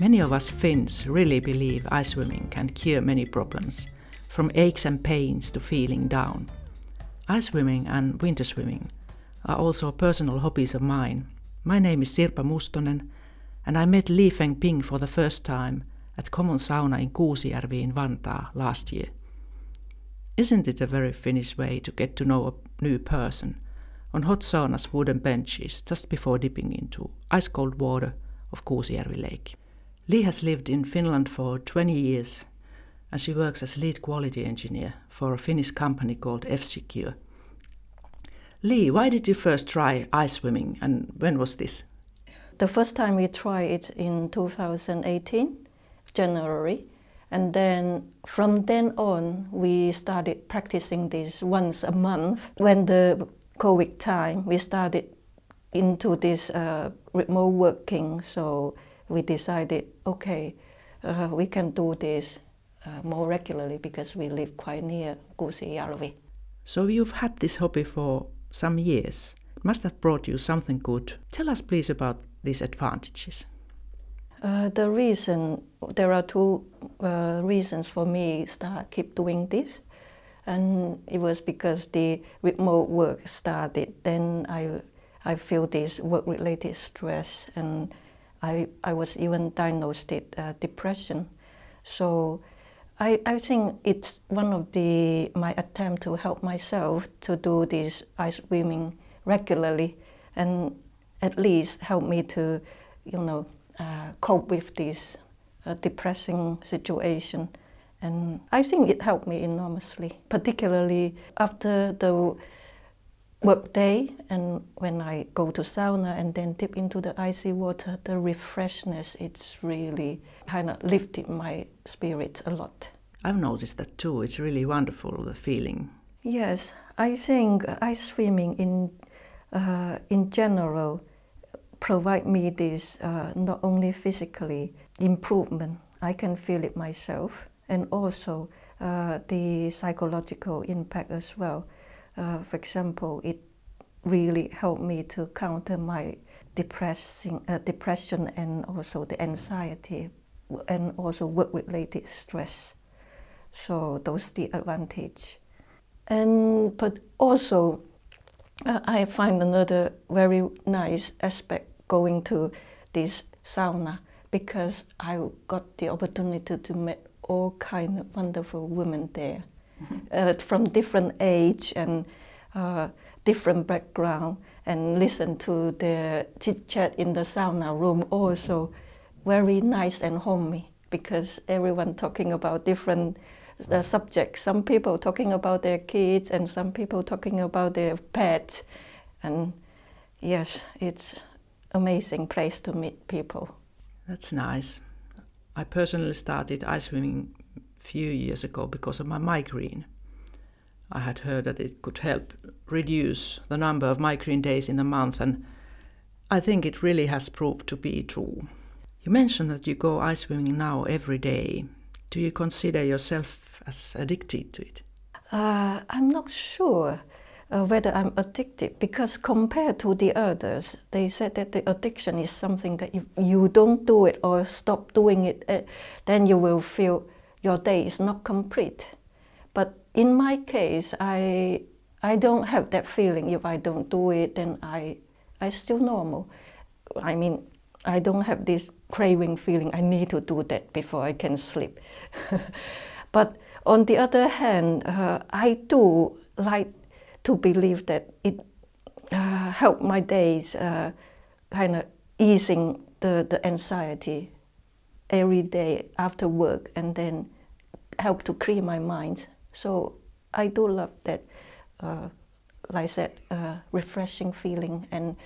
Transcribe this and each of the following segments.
Many of us Finns really believe ice swimming can cure many problems, from aches and pains to feeling down. Ice swimming and winter swimming are also personal hobbies of mine. My name is Sirpa Mustonen, and I met Li Feng Ping for the first time at Common Sauna in Kuusijärvi in Vantaa last year. Isn't it a very Finnish way to get to know a new person? On hot sauna's wooden benches just before dipping into ice cold water of Kuusijärvi Lake. Li has lived in Finland for 20 years and she works as lead quality engineer for a Finnish company called F-Secure. Li, why did you first try ice swimming and when was this? The first time we tried it in 2018, January. And then from then on, we started practicing this once a month. When the COVID time, we started into this uh, remote working. So we decided, okay, uh, we can do this uh, more regularly because we live quite near Kuusijärvi. So you've had this hobby for some years. It must have brought you something good. Tell us please about these advantages. Uh, the reason there are two uh, reasons for me start keep doing this, and it was because the remote work started. Then I I feel this work related stress, and I I was even diagnosed with uh, depression. So I, I think it's one of the my attempt to help myself to do this ice swimming regularly, and at least help me to, you know, uh, cope with this uh, depressing situation. And I think it helped me enormously, particularly after the work day and when I go to sauna and then dip into the icy water, the refreshness, it's really kind of lifted my spirit a lot. I've noticed that too. It's really wonderful, the feeling. Yes, I think ice swimming in, uh, in general provide me this uh, not only physically improvement, I can feel it myself, and also uh, the psychological impact as well. Uh, for example, it really helped me to counter my depressing, uh, depression and also the anxiety and also work-related stress. So those the advantage. And but also, uh, I find another very nice aspect going to this sauna because I got the opportunity to meet all kind of wonderful women there. Uh, from different age and uh, different background and listen to the chit chat in the sauna room also very nice and homey because everyone talking about different uh, subjects. Some people talking about their kids and some people talking about their pets and yes, it's amazing place to meet people. That's nice. I personally started ice swimming few years ago because of my migraine. I had heard that it could help reduce the number of migraine days in a month, and I think it really has proved to be true. You mentioned that you go ice swimming now every day. Do you consider yourself as addicted to it? Uh, I'm not sure uh, whether I'm addicted because compared to the others, they said that the addiction is something that if you don't do it or stop doing it, uh, then you will feel your day is not complete. But in my case, I I don't have that feeling. If I don't do it, then I I still normal. I mean, I don't have this craving feeling. I need to do that before I can sleep. but on the other hand, uh, I do like to believe that it uh, helped my days uh, kind of easing the, the anxiety every day after work and then help to clear my mind. So I do love that, uh, like I said, uh, refreshing feeling and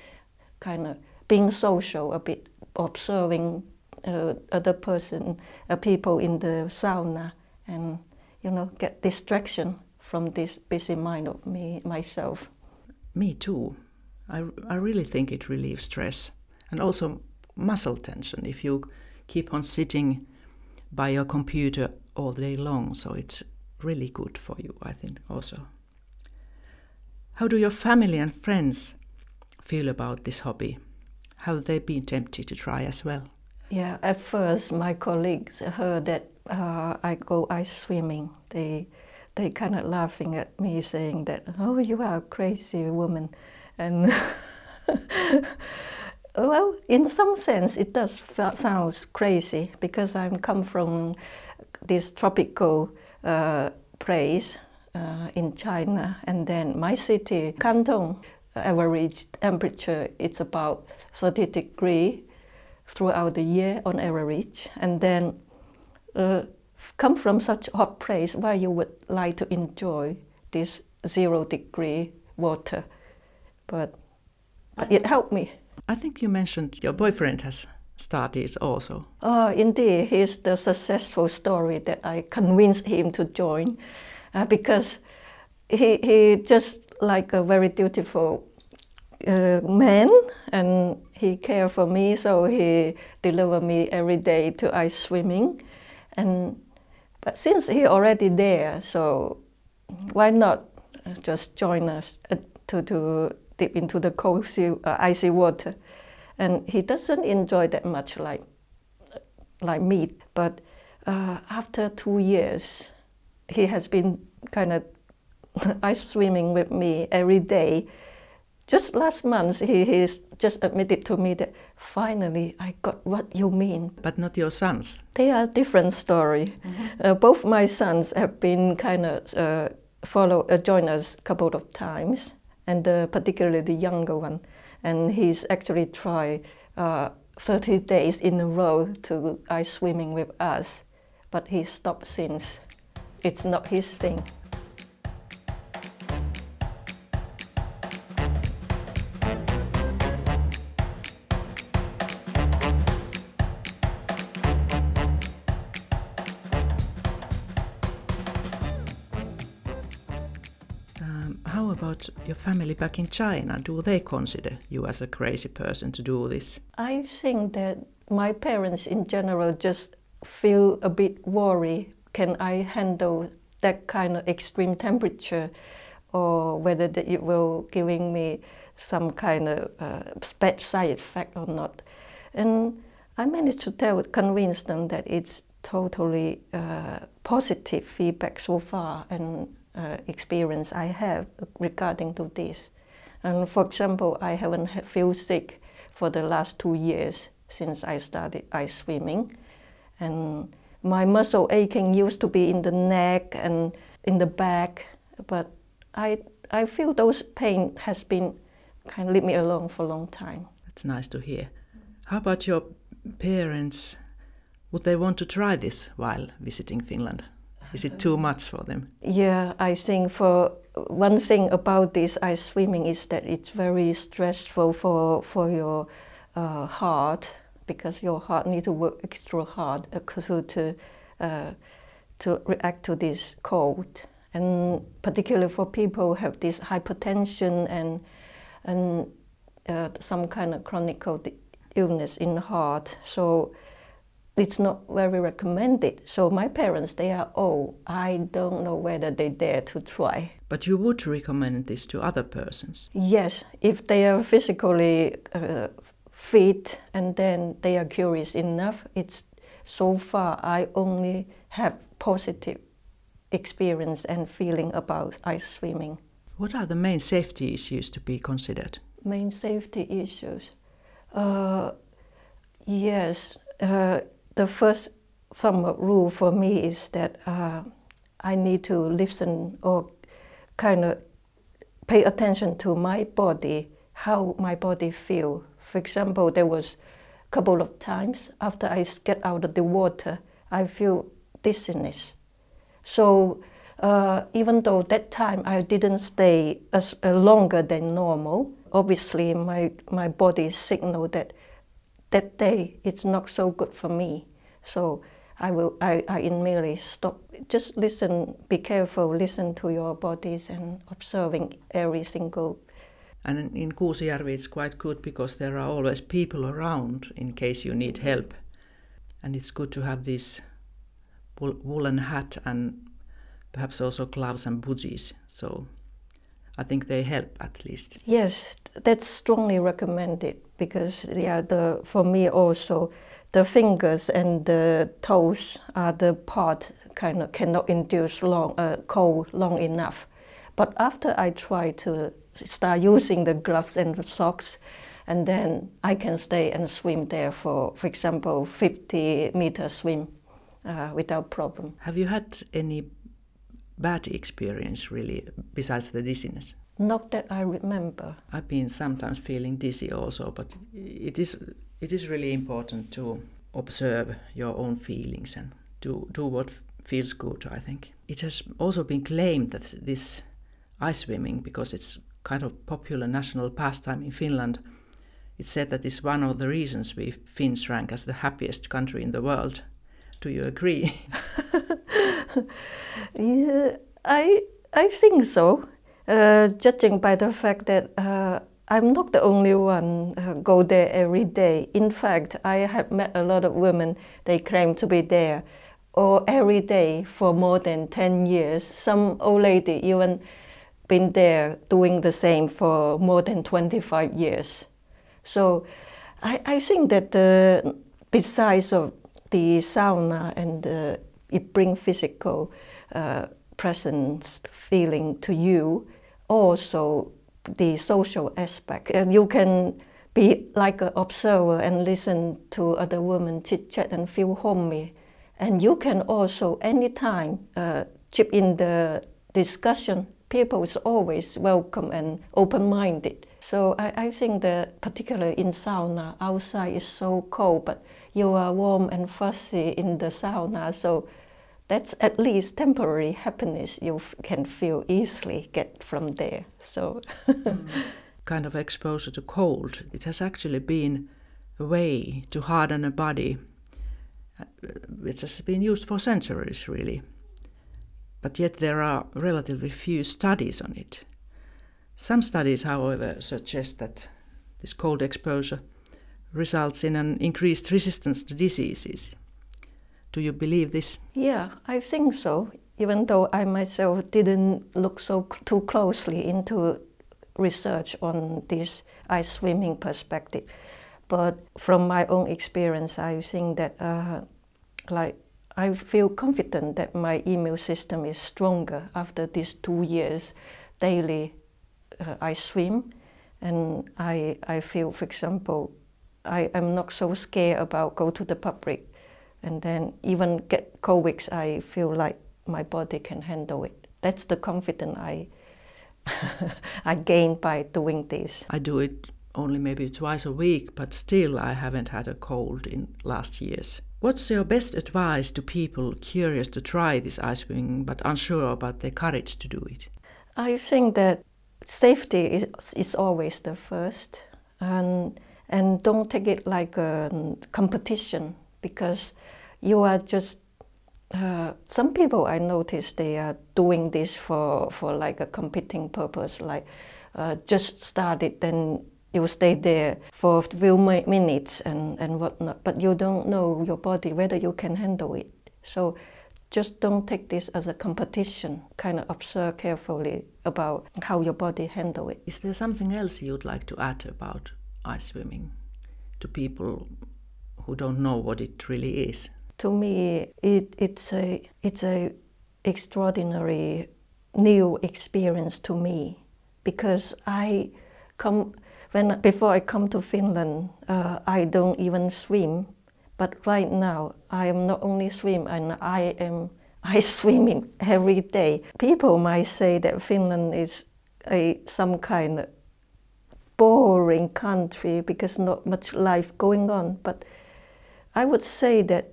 kind of being social a bit, observing uh, other person, uh, people in the sauna and, you know, get distraction from this busy mind of me myself. Me too. I, I really think it relieves stress and also muscle tension if you keep on sitting by your computer all day long. So it's really good for you, I think, also. How do your family and friends feel about this hobby? Have they been tempted to try as well? Yeah, at first my colleagues heard that uh, I go ice swimming. They they kind of laughing at me, saying that, "Oh, you are a crazy woman," and well, in some sense, it does sound crazy because I come from this tropical uh, place uh, in China, and then my city, Canton, average temperature it's about 30 degree throughout the year on average, and then uh, come from such hot place where you would like to enjoy this zero degree water, but but it helped me. I think you mentioned your boyfriend has studies also. Oh, indeed, he's the successful story that I convinced him to join, uh, because he he just like a very dutiful uh, man, and he cared for me, so he delivered me every day to ice swimming, and but since he already there, so why not just join us uh, to to dip into the cold sea, uh, icy water? And he doesn't enjoy that much like like me. But uh, after two years, he has been kind of ice swimming with me every day. Just last month, he he's just admitted to me that finally I got what you mean. But not your sons. They are a different story. Mm-hmm. Uh, both my sons have been kind of uh, follow uh, join us a couple of times, and uh, particularly the younger one, and he's actually tried uh, 30 days in a row to ice swimming with us, but he stopped since. It's not his thing. About your family back in China? Do they consider you as a crazy person to do this? I think that my parents in general just feel a bit worried. Can I handle that kind of extreme temperature, or whether it will giving me some kind of uh, bad side effect or not? And I managed to tell, convince them that it's totally uh, positive feedback so far, and uh, experience I have regarding to this. And for example, I haven't feel sick for the last two years since I started ice swimming, and my muscle aching used to be in the neck and in the back, but I I feel those pain has been kind of leave me alone for a long time. That's nice to hear. How about your parents? Would they want to try this while visiting Finland? Is it too much for them? Yeah, I think for one thing about this ice swimming is that it's very stressful for for your uh, heart because your heart needs to work extra hard uh, to to, uh, to react to this cold, and particularly for people who have this hypertension and and uh, some kind of chronic illness in the heart. So it's not very recommended. So my parents, they are old. I don't know whether they dare to try. But you would recommend this to other persons? Yes, if they are physically uh, fit and then they are curious enough. It's so far I only have positive experience and feeling about ice swimming. What are the main safety issues to be considered? Main safety issues. Uh, yes. Uh, the first thumb rule for me is that uh, I need to listen or kind of pay attention to my body, how my body feel. For example, there was a couple of times after I get out of the water, I feel dizziness. So uh, even though that time I didn't stay as uh, longer than normal, obviously my my body signaled that that day it's not so good for me. So I will I, I immediately stop. Just listen, be careful, listen to your bodies and observing every single. And in Kuusijärvi it's quite good because there are always people around in case you need help. And it's good to have this woolen hat and perhaps also gloves and budgies. So I think they help at least. Yes, that's strongly recommended because yeah, the for me also the fingers and the toes are the part kind of cannot induce long uh, cold long enough. But after I try to start using the gloves and the socks, and then I can stay and swim there for, for example, 50 meter swim uh, without problem. Have you had any bad experience really besides the dizziness? Not that I remember. I've been sometimes feeling dizzy also, but it is it is really important to observe your own feelings and do do what feels good. I think it has also been claimed that this ice swimming, because it's kind of popular national pastime in Finland, it's said that it's one of the reasons we Finns rank as the happiest country in the world. Do you agree? yeah, I I think so. Uh, judging by the fact that uh, I'm not the only one uh, go there every day. In fact, I have met a lot of women. They claim to be there or every day for more than 10 years. Some old lady even been there doing the same for more than 25 years. So I, I think that uh, besides of the sauna and uh, it bring physical uh, presence feeling to you, also the social aspect. And you can be like an observer and listen to other women chit chat and feel homey. And you can also anytime uh, chip in the discussion people is always welcome and open-minded. So I, I think that particularly in sauna, outside is so cold, but you are warm and fuzzy in the sauna. So that's at least temporary happiness you can feel easily get from there. So mm. kind of exposure to cold. It has actually been a way to harden a body, uh, which has been used for centuries, really but yet there are relatively few studies on it. Some studies, however, suggest that this cold exposure results in an increased resistance to diseases. Do you believe this? Yeah, I think so. Even though I myself didn't look so too closely into research on this ice swimming perspective, but from my own experience, I think that uh, like I feel confident that my immune system is stronger after these two years daily. Uh, I swim, and I I feel, for example, I am not so scared about go to the public, and then even get COVID, I feel like my body can handle it. That's the confidence I I gain by doing this. I do it only maybe twice a week, but still I haven't had a cold in last years. What's your best advice to people curious to try this ice swimming but unsure about their courage to do it? I think that safety is, is always the first, and and don't take it like a competition because you are just. Uh, some people I notice they are doing this for for like a competing purpose, like uh, just started then you stay there for a few minutes and, and whatnot, but you don't know your body whether you can handle it. So just don't take this as a competition. Kind of observe carefully about how your body handle it. Is there something else you'd like to add about ice swimming to people who don't know what it really is? To me, it, it's a it's a extraordinary new experience to me because I come when before I come to Finland, uh, I don't even swim. But right now, I am not only swim, and I am I swimming every day. People might say that Finland is a some kind of boring country because not much life going on. But I would say that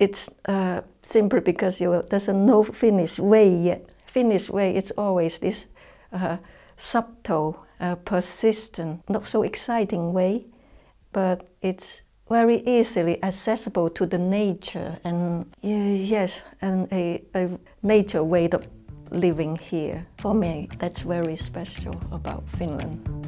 it's uh, simply because you there's no Finnish way yet. Finnish way it's always this uh, subtle uh, persistent, not so exciting way, but it's very easily accessible to the nature and yes, and a, a nature way of living here. For me, that's very special about Finland.